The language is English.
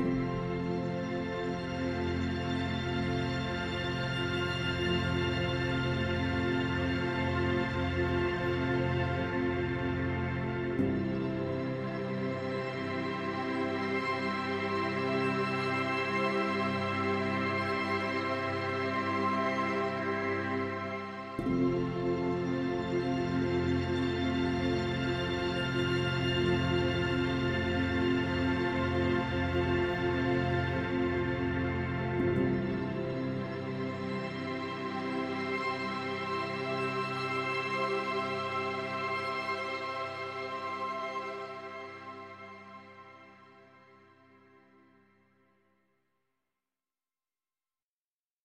Bye.